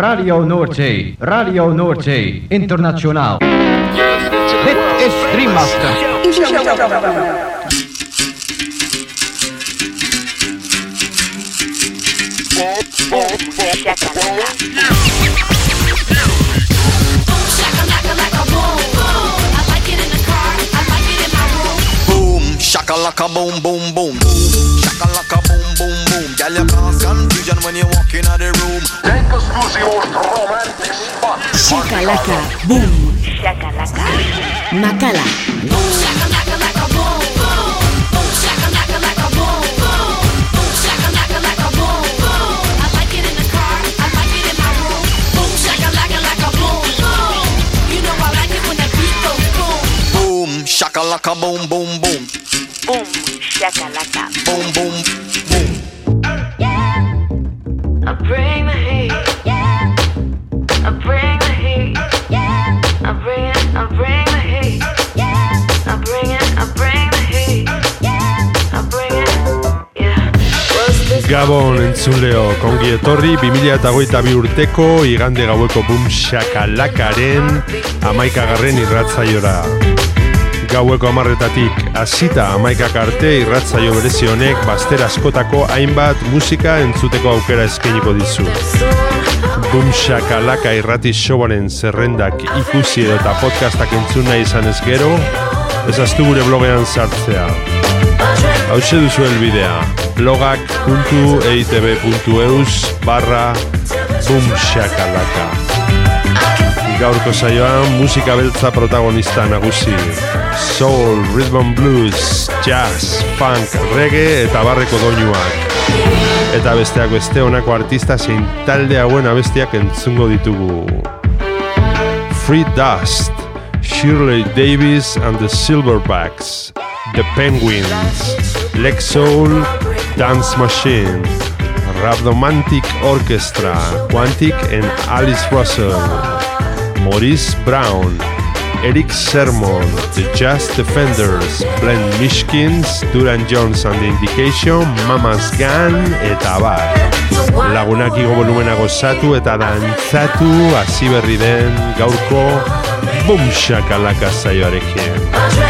Radio Noordzee, Radio Noordzee, internationaal. Dit is Dreammaster. Boom, shakalaka boom boom boom. Shakalaka boom boom boom. Girl, you cause confusion when you walk in the room. Shakalaka, boom. Shakalaka. Makala, Boom, shakalaka boom boom boom. Boom, shakalaka. Boom boom boom. I Gabon entzuleo, kongi etorri 2008 urteko igande gaueko bum shakalakaren amaikagarren irratzaiora. Gaueko amarretatik hasita amaikak arte irratzaio berezi honek baster askotako hainbat musika entzuteko aukera eskainiko dizu. Bum shakalaka irrati showaren zerrendak ikusi edo eta podcastak entzun nahi izan ez gero, ezaztu gure blogean sartzea. Hau duzu helbidea. Blogak.eitb.eus barra bumshakalaka Gaurko saioan musika beltza protagonista nagusi. Soul, Rhythm Blues, Jazz, Funk, Reggae eta barreko doinuak. Eta besteak beste honako artista zein talde hauen abestiak entzungo ditugu. Free Dust, Shirley Davis and the Silverbacks, The Penguins, Lex Soul, Dance Machine, Rhabdomantic Orchestra, Quantic and Alice Russell, Maurice Brown, Eric Sermon, The Jazz Defenders, Glenn Mishkins, Duran Jones and the Indication, Mama's Gun, eta bar. Lagunak igo volumena gozatu eta dantzatu hasi berri den gaurko bumshakalaka zaioarekin.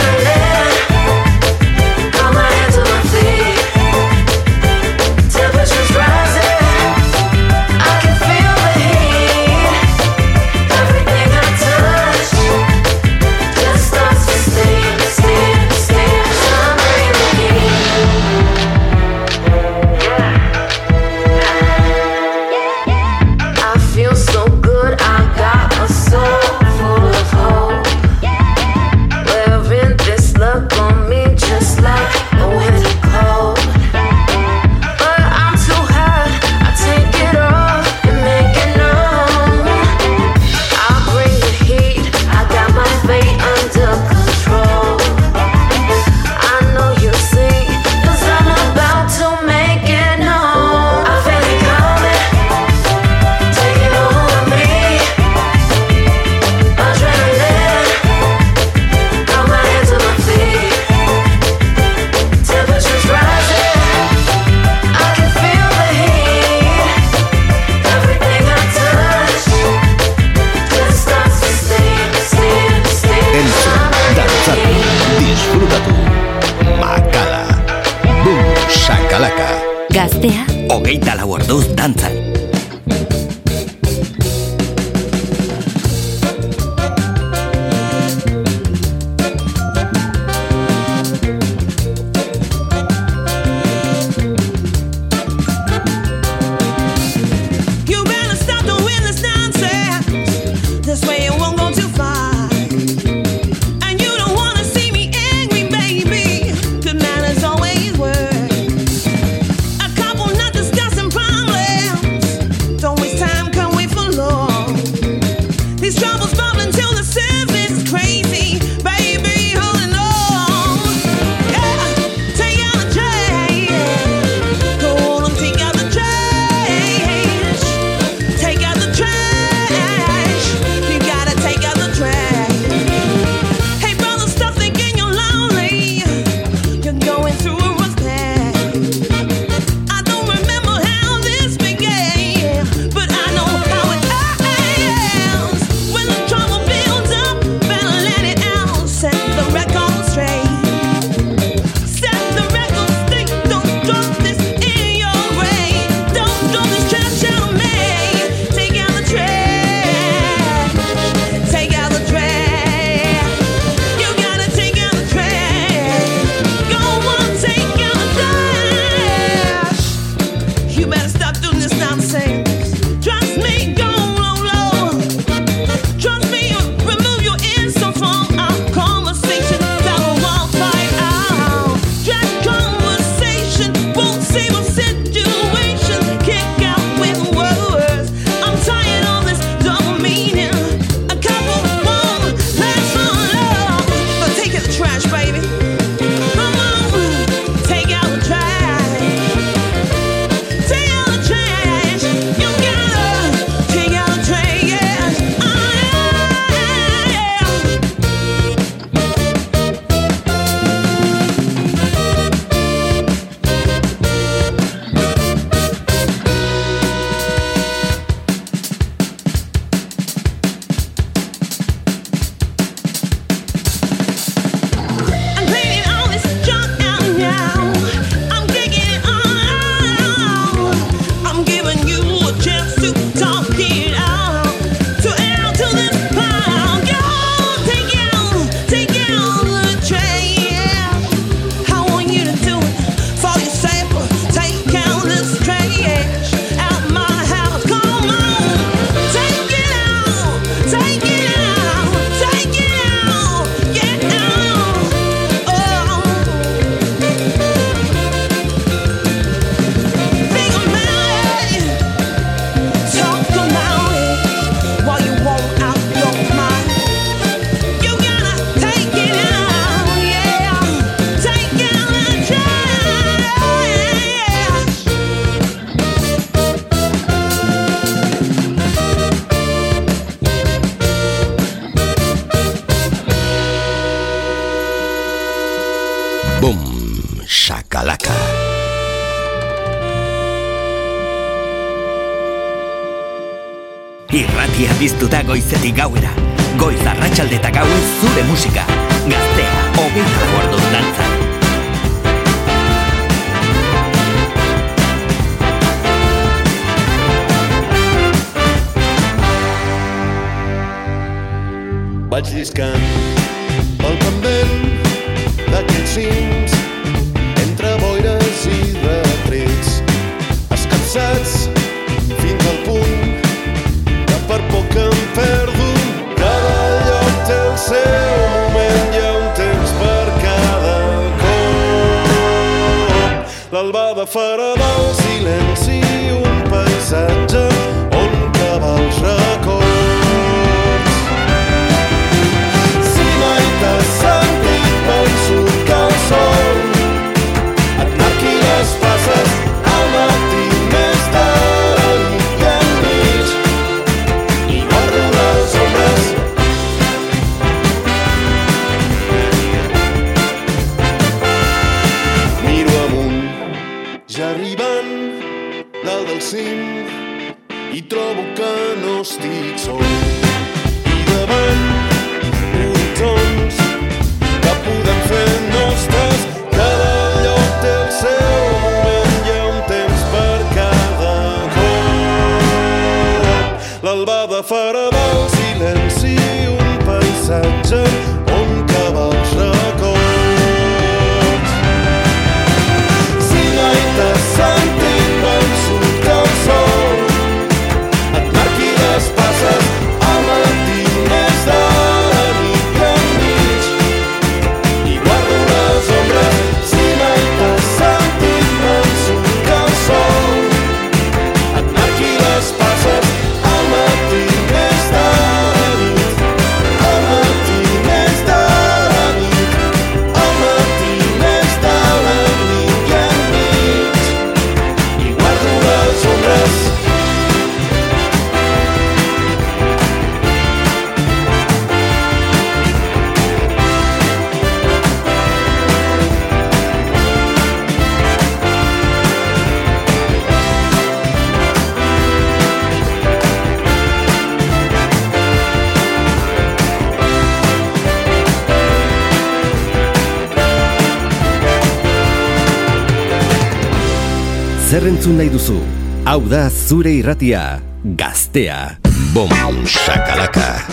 Gaztea, Hogeita lau orduz. Irratia biztuta goizetik gauera. Goiz arratsalde eta gauez zure musika. Gaztea, hogeita gordon dantza. Vaig lliscant pel pendent de fora del silenci un paisatge entzun nahi duzu. Hau da zure irratia, gaztea. Bom, sakalaka. Bom, sakalaka.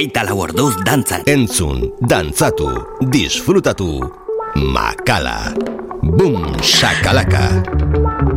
hogeita lau orduz dantzan. Entzun, dantzatu, disfrutatu, makala, bum, sakalaka. Makala.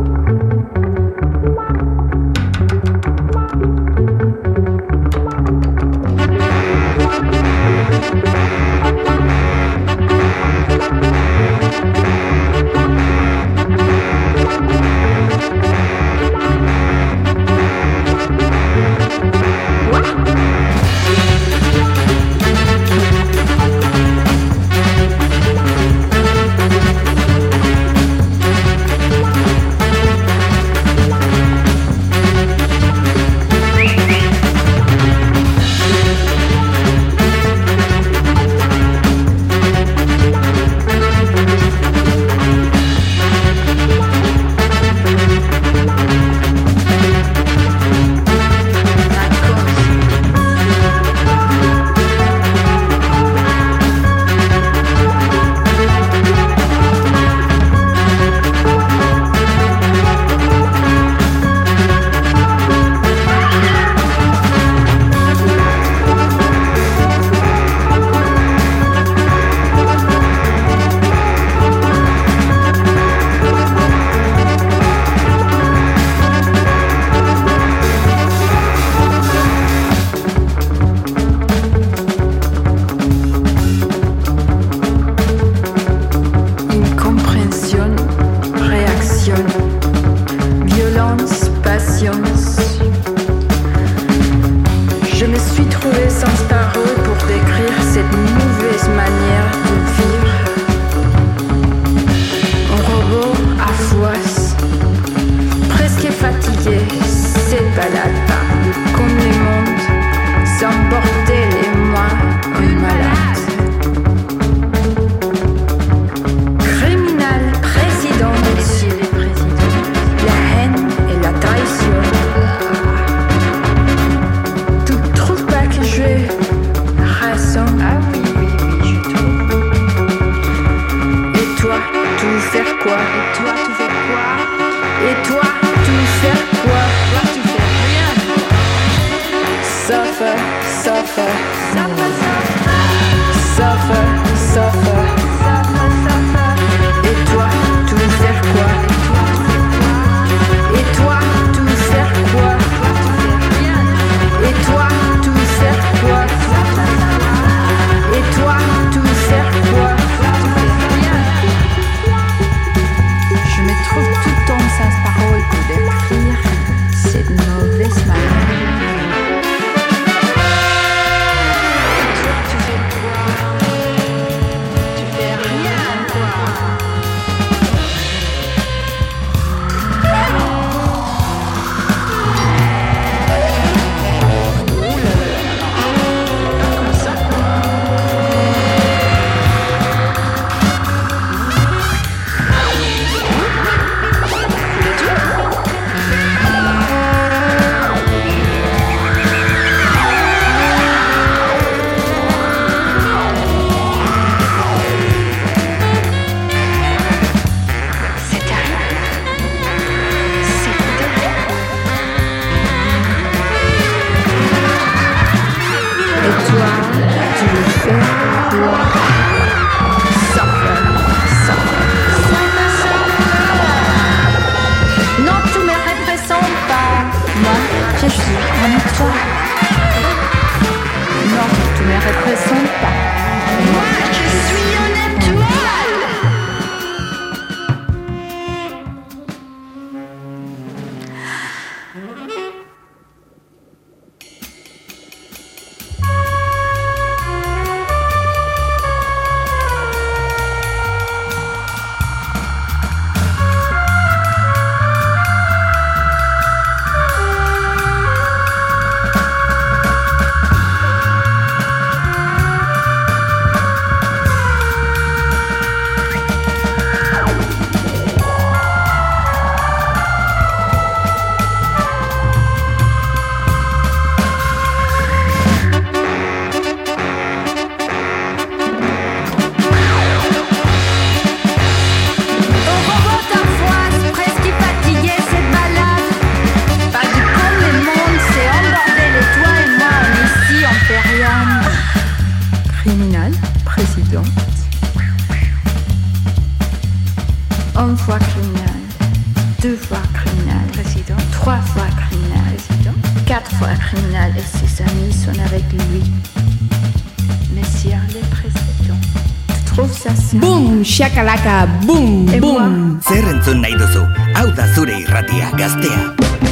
shakalaka, boom, boom. Zer entzun nahi duzu, hau da zure irratia gaztea.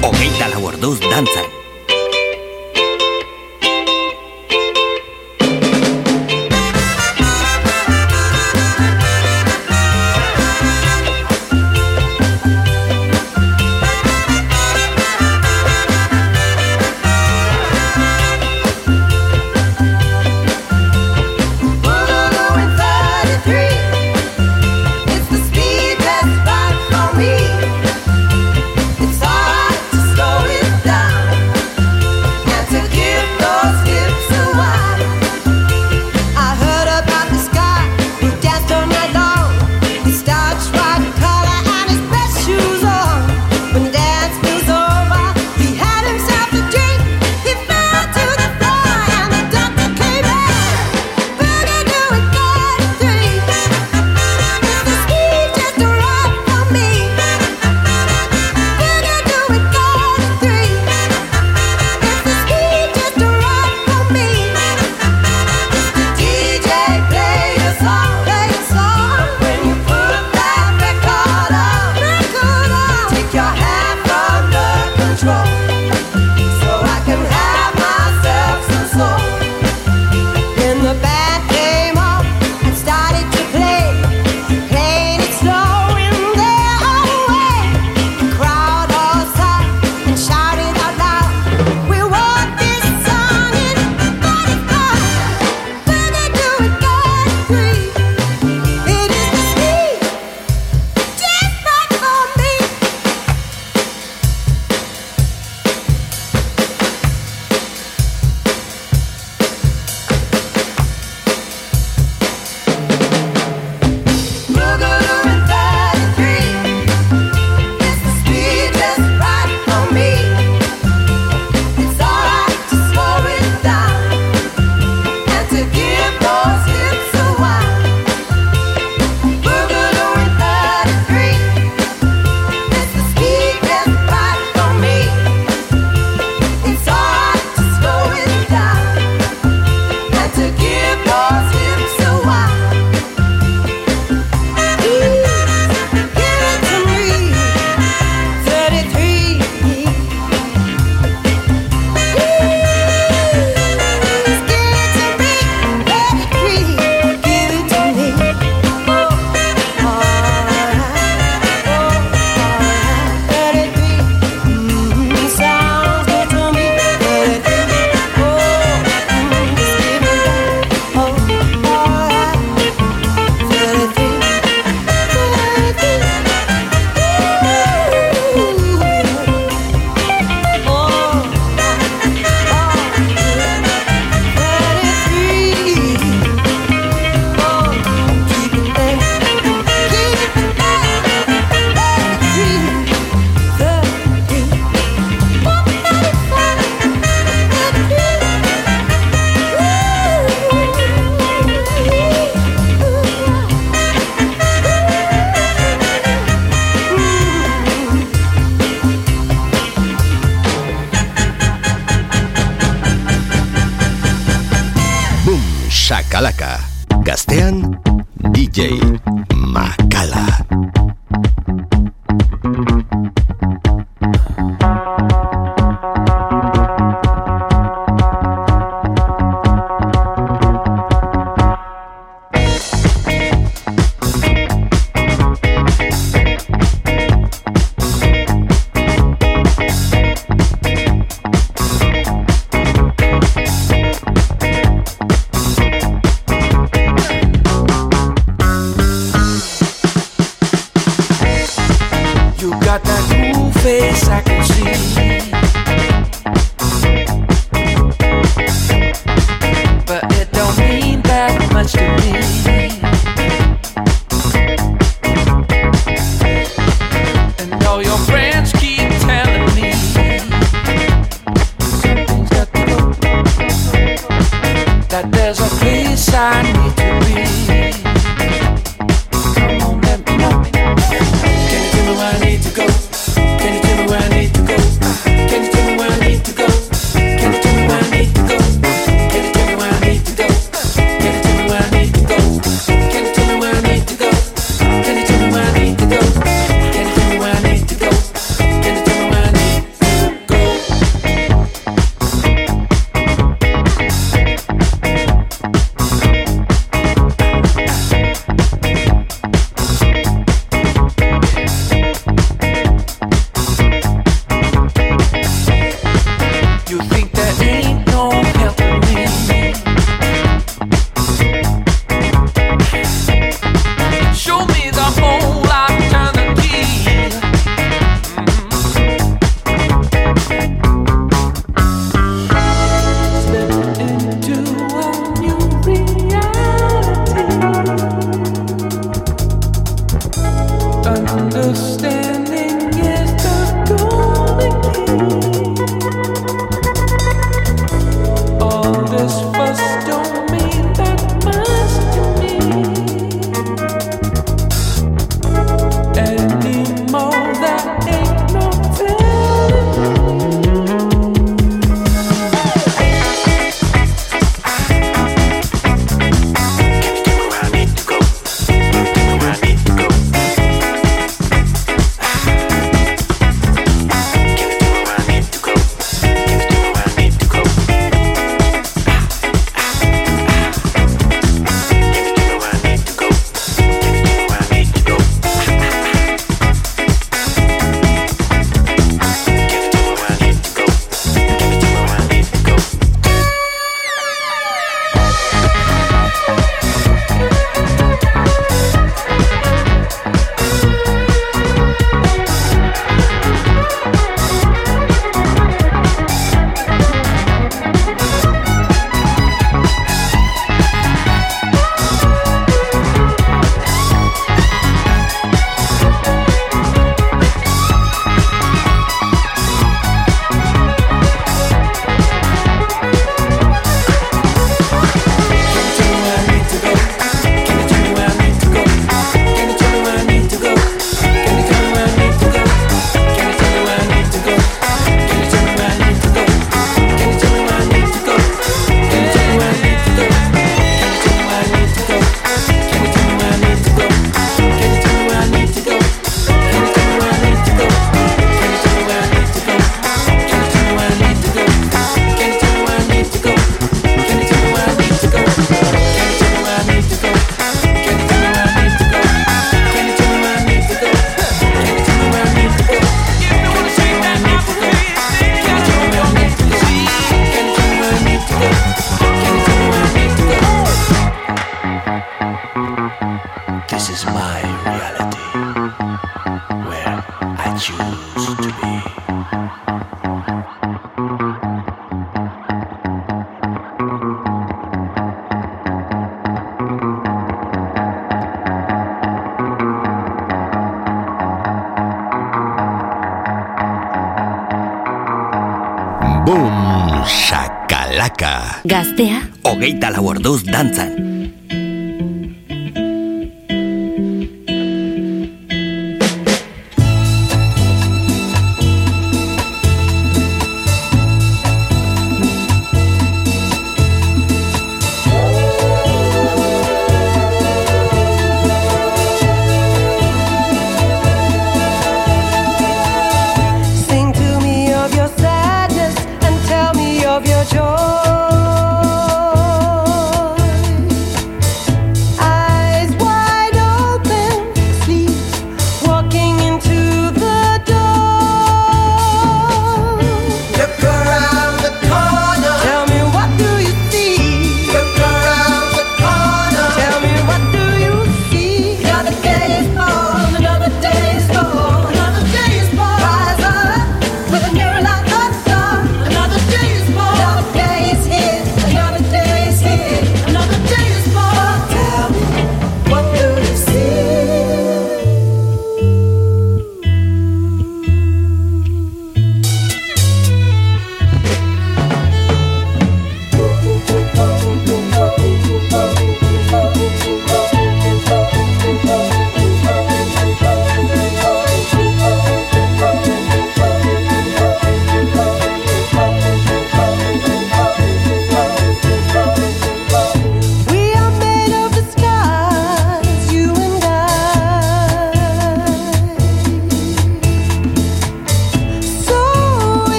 Ogeita lau orduz dantzak. 蛋仔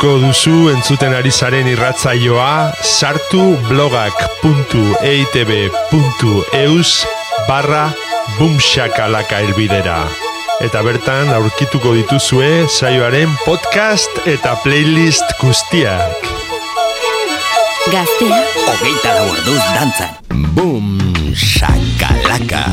gustuko duzu entzuten ari zaren irratzaioa sartu blogak.eitb.eus barra bumxakalaka elbidera. Eta bertan aurkituko dituzue saioaren podcast eta playlist guztiak. Gaztea, hogeita lau orduz dantzan. Bum, shakalaka.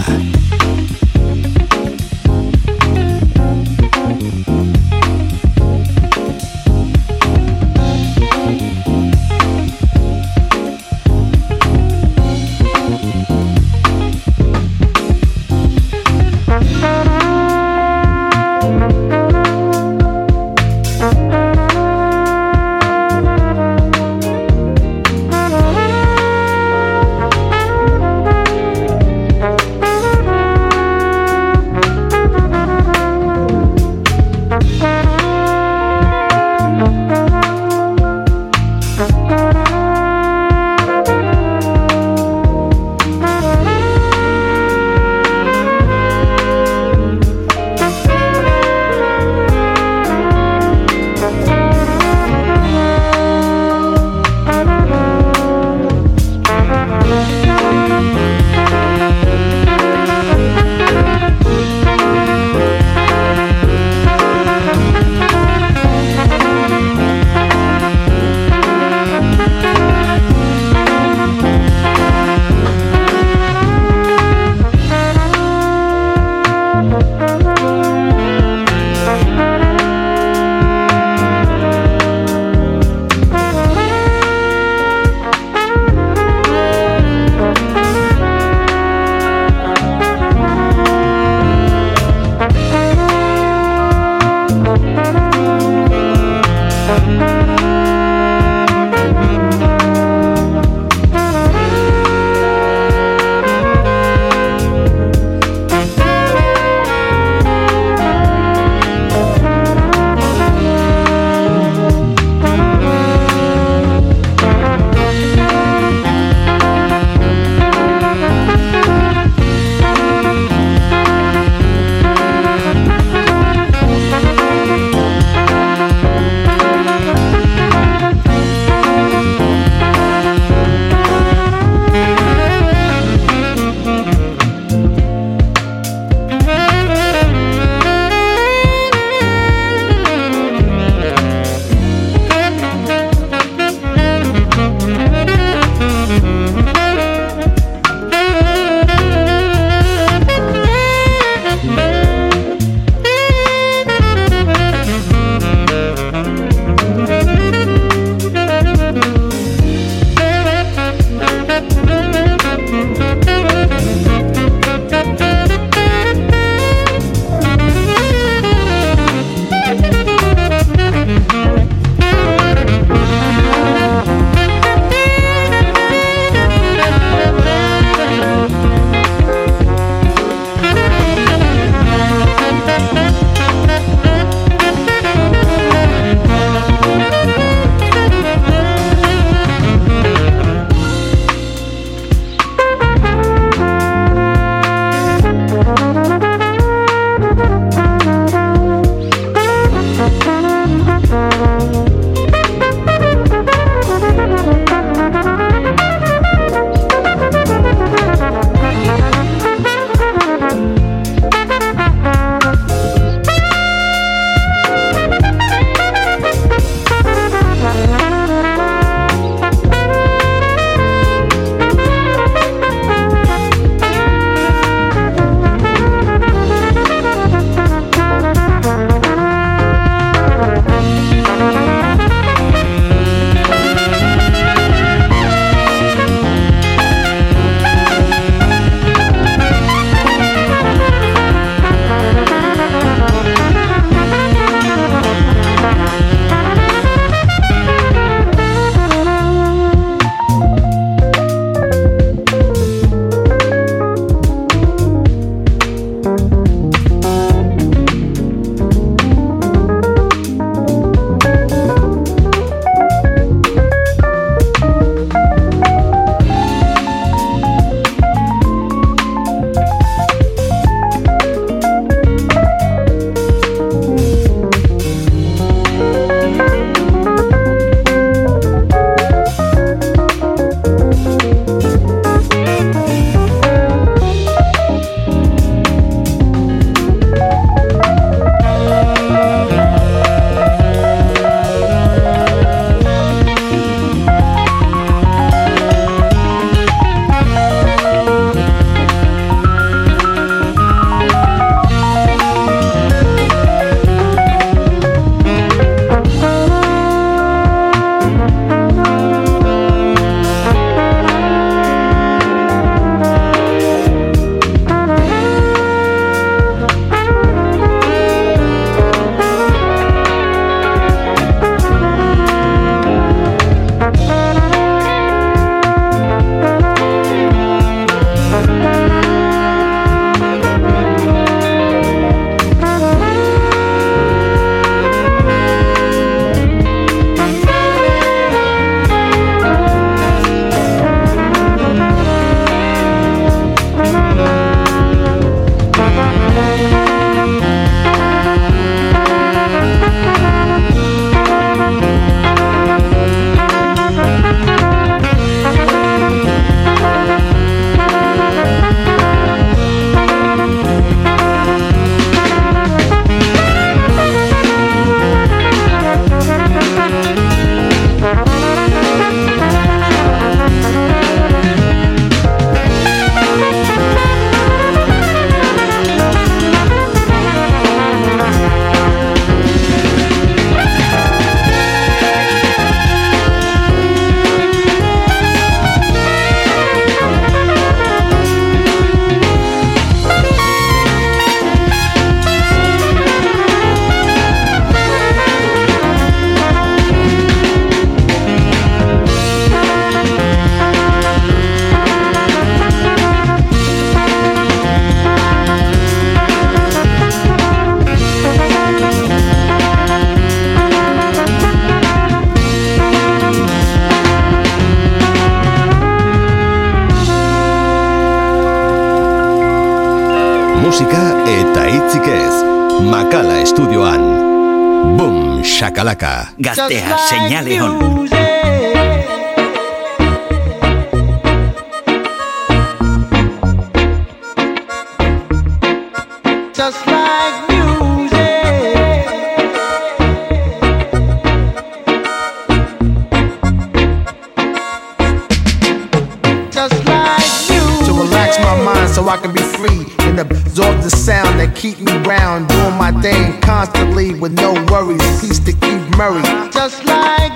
Keep me round, doing my thing constantly with no worries. Peace to keep Murray. Just like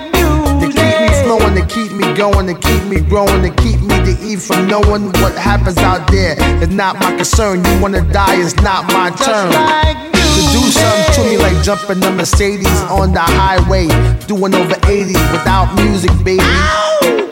To keep me flowing, to keep me going, to keep me growing, to keep me to eat from knowing what happens out there. It's not my concern. You wanna die, it's not my turn. To do something to me like jumping a Mercedes on the highway, doing over 80 without music, baby. Just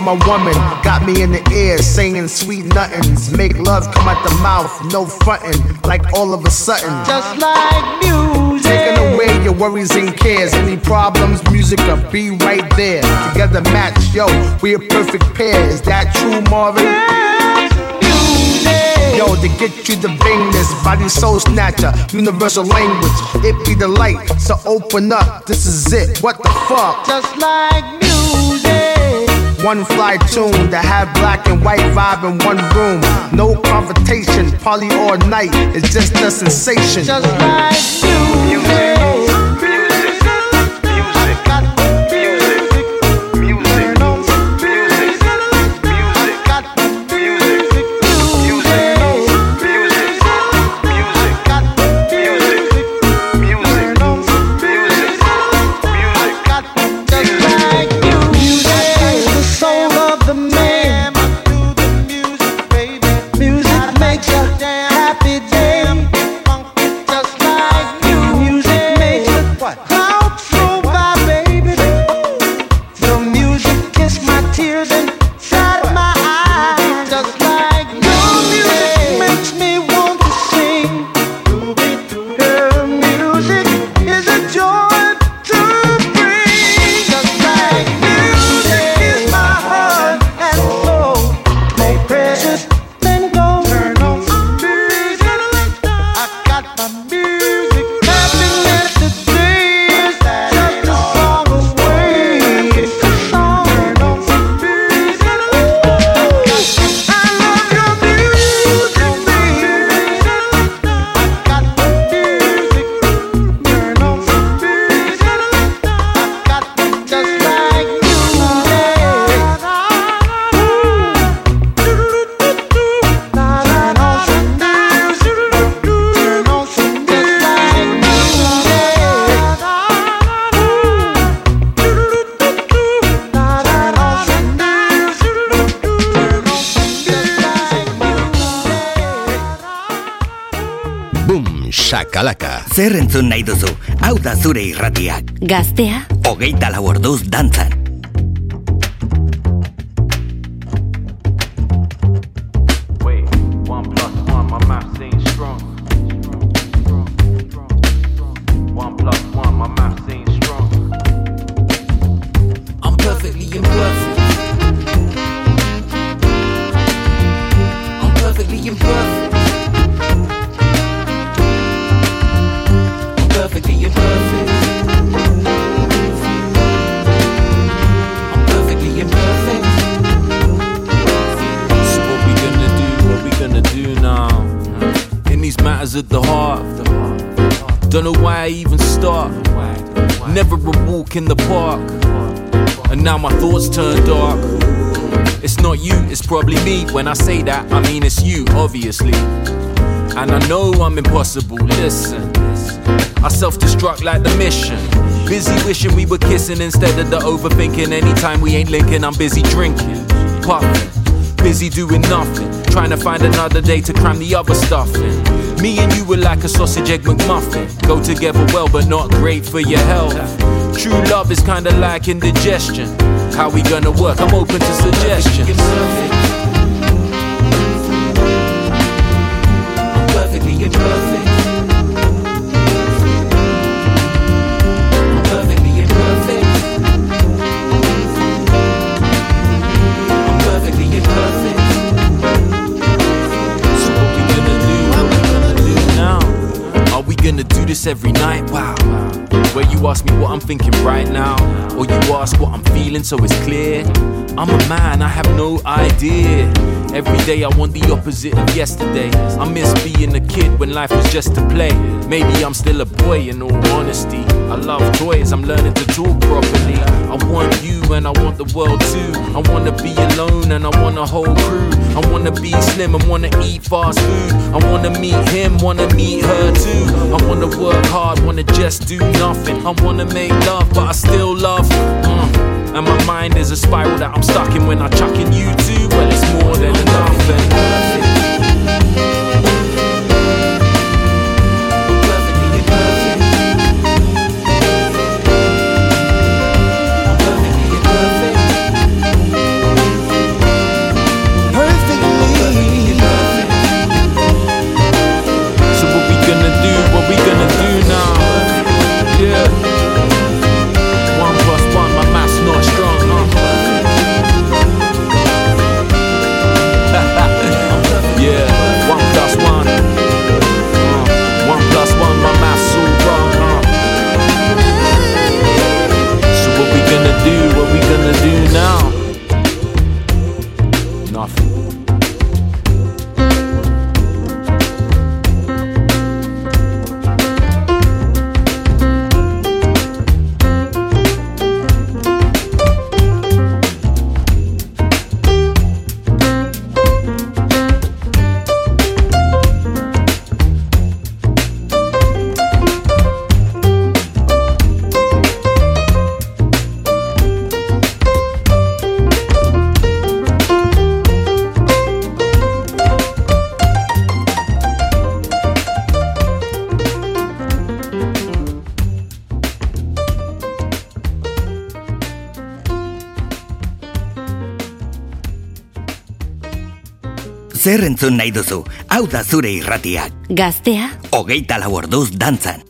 with my woman. Got me in the air saying sweet nothings. Make love come out the mouth, no frontin'. Like all of a sudden. Just like music. Taking away your worries and cares. Any problems, music will be right there. Together match, yo, we a perfect pair. Is that true, Marvin? Yo, to get you the bangness, body soul snatcher, universal language. It be the light, so open up. This is it. What the fuck? Just like music. One fly tune to have black and white vibe in one room. No confrontation, party all night. It's just a sensation. Just like music. Entzun nahi duzu? Hau da zure irratiak. Gaztea. Hogeita lau orduz dantzan. Don't know why I even start. Never a walk in the park. And now my thoughts turn dark. It's not you, it's probably me. When I say that, I mean it's you, obviously. And I know I'm impossible. Listen, I self destruct like the mission. Busy wishing we were kissing instead of the overthinking. Anytime we ain't linking, I'm busy drinking, puffing. busy doing nothing. Trying to find another day to cram the other stuff in. Me and you were like a sausage egg McMuffin. Go together well, but not great for your health. True love is kinda like indigestion. How we gonna work? I'm open to suggestions. I'm perfectly imperfect. Every night? Wow. You ask me what I'm thinking right now, or you ask what I'm feeling so it's clear. I'm a man, I have no idea. Every day I want the opposite of yesterday. I miss being a kid when life was just to play. Maybe I'm still a boy in all honesty. I love toys, I'm learning to talk properly. I want you and I want the world too. I wanna be alone and I want a whole crew. I wanna be slim and wanna eat fast food. I wanna meet him, wanna meet her too. I wanna work hard, wanna just do nothing. I wanna make love, but I still love. Uh. And my mind is a spiral that I'm stuck in when I chuck in you too. Well, it's more than enough. And So gonna do Zer entzun nahi duzu? Hau da zure irratiak. Gaztea, Hogeita lau orduz dantzan.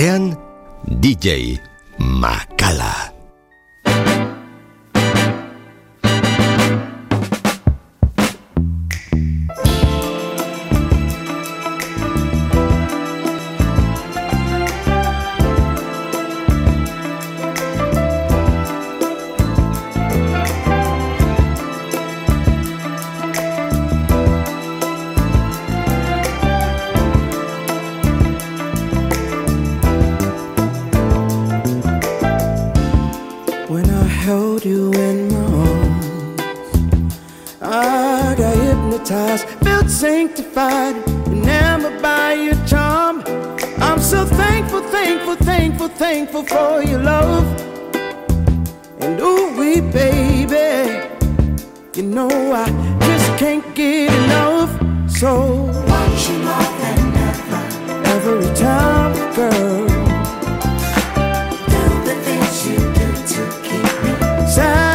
batean DJ thankful, thankful, for your love. And ooh, we baby, you know I just can't get enough. So want you more than ever, every time, girl. Do the things you do to keep me satisfied.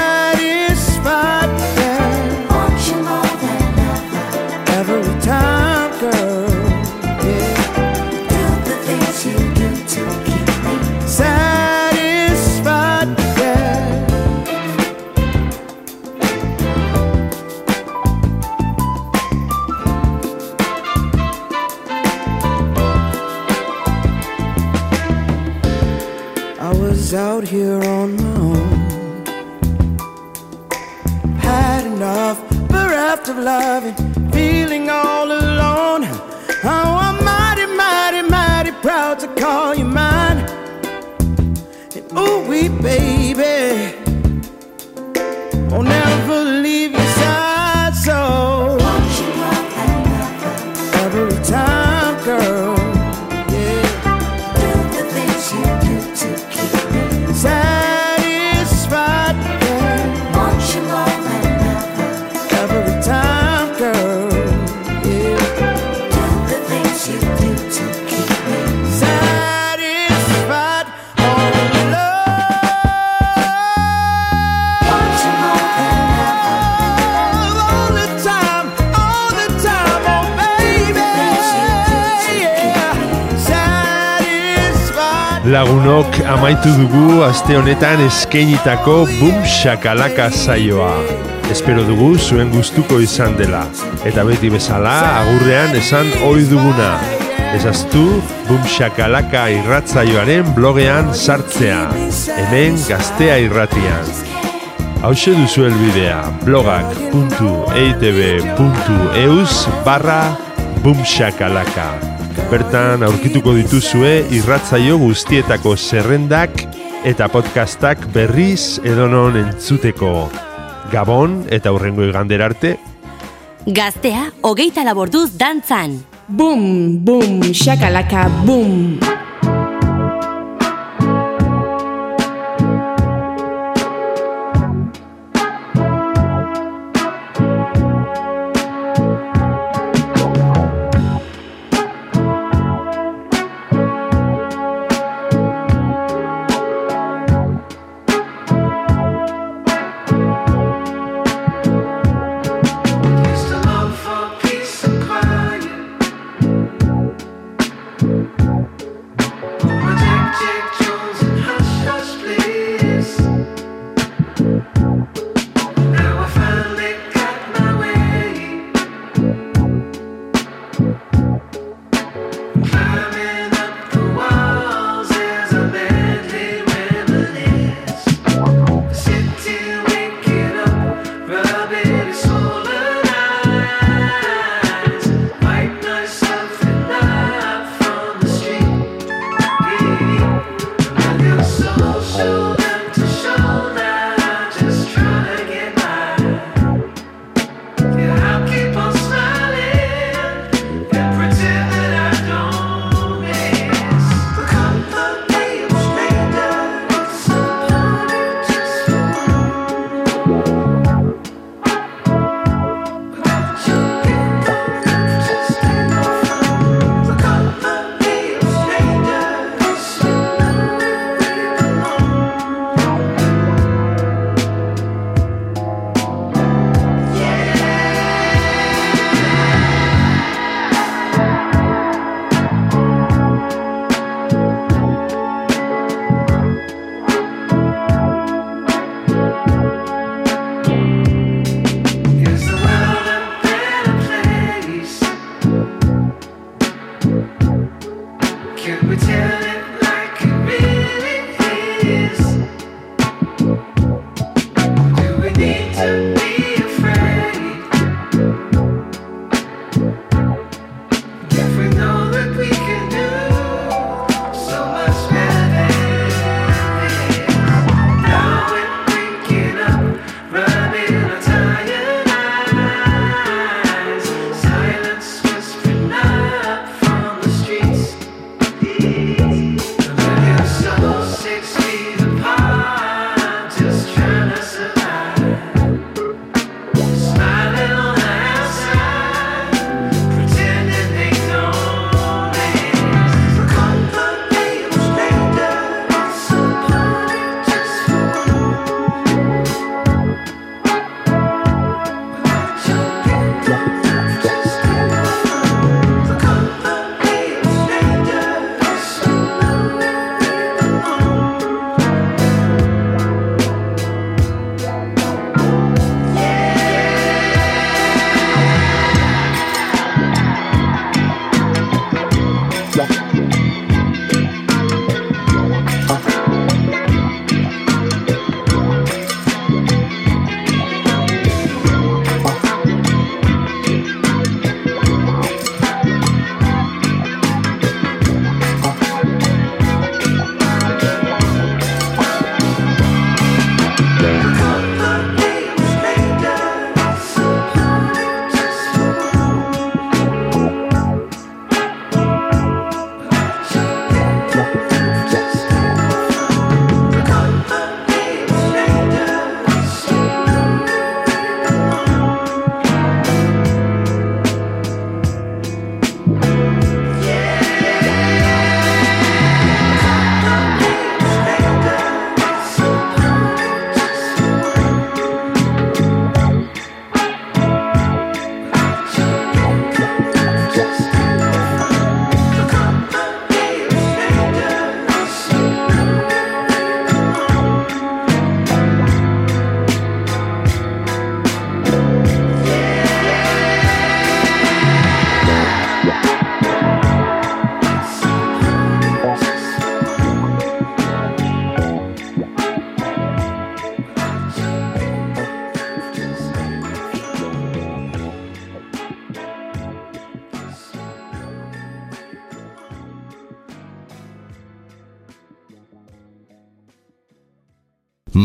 Loving, Lagunok amaitu dugu aste honetan eskeinitako Boom Shakalaka saioa. Espero dugu zuen gustuko izan dela. Eta beti bezala agurrean esan ohi duguna. Ezaztu Boom Shakalaka irratzaioaren blogean sartzea. Hemen gaztea irratian. Hauxe duzu elbidea blogak.eitb.eus barra bumshakalaka. Bertan aurkituko dituzue irratzaio guztietako zerrendak eta podcastak berriz edonon entzuteko. Gabon eta hurrengo igandera arte. Gaztea, hogeita laborduz dantzan. Boom, boom, shakalaka, boom.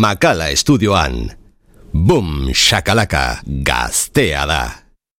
Makala estudioan. Boom, shakalaka, gaztea da.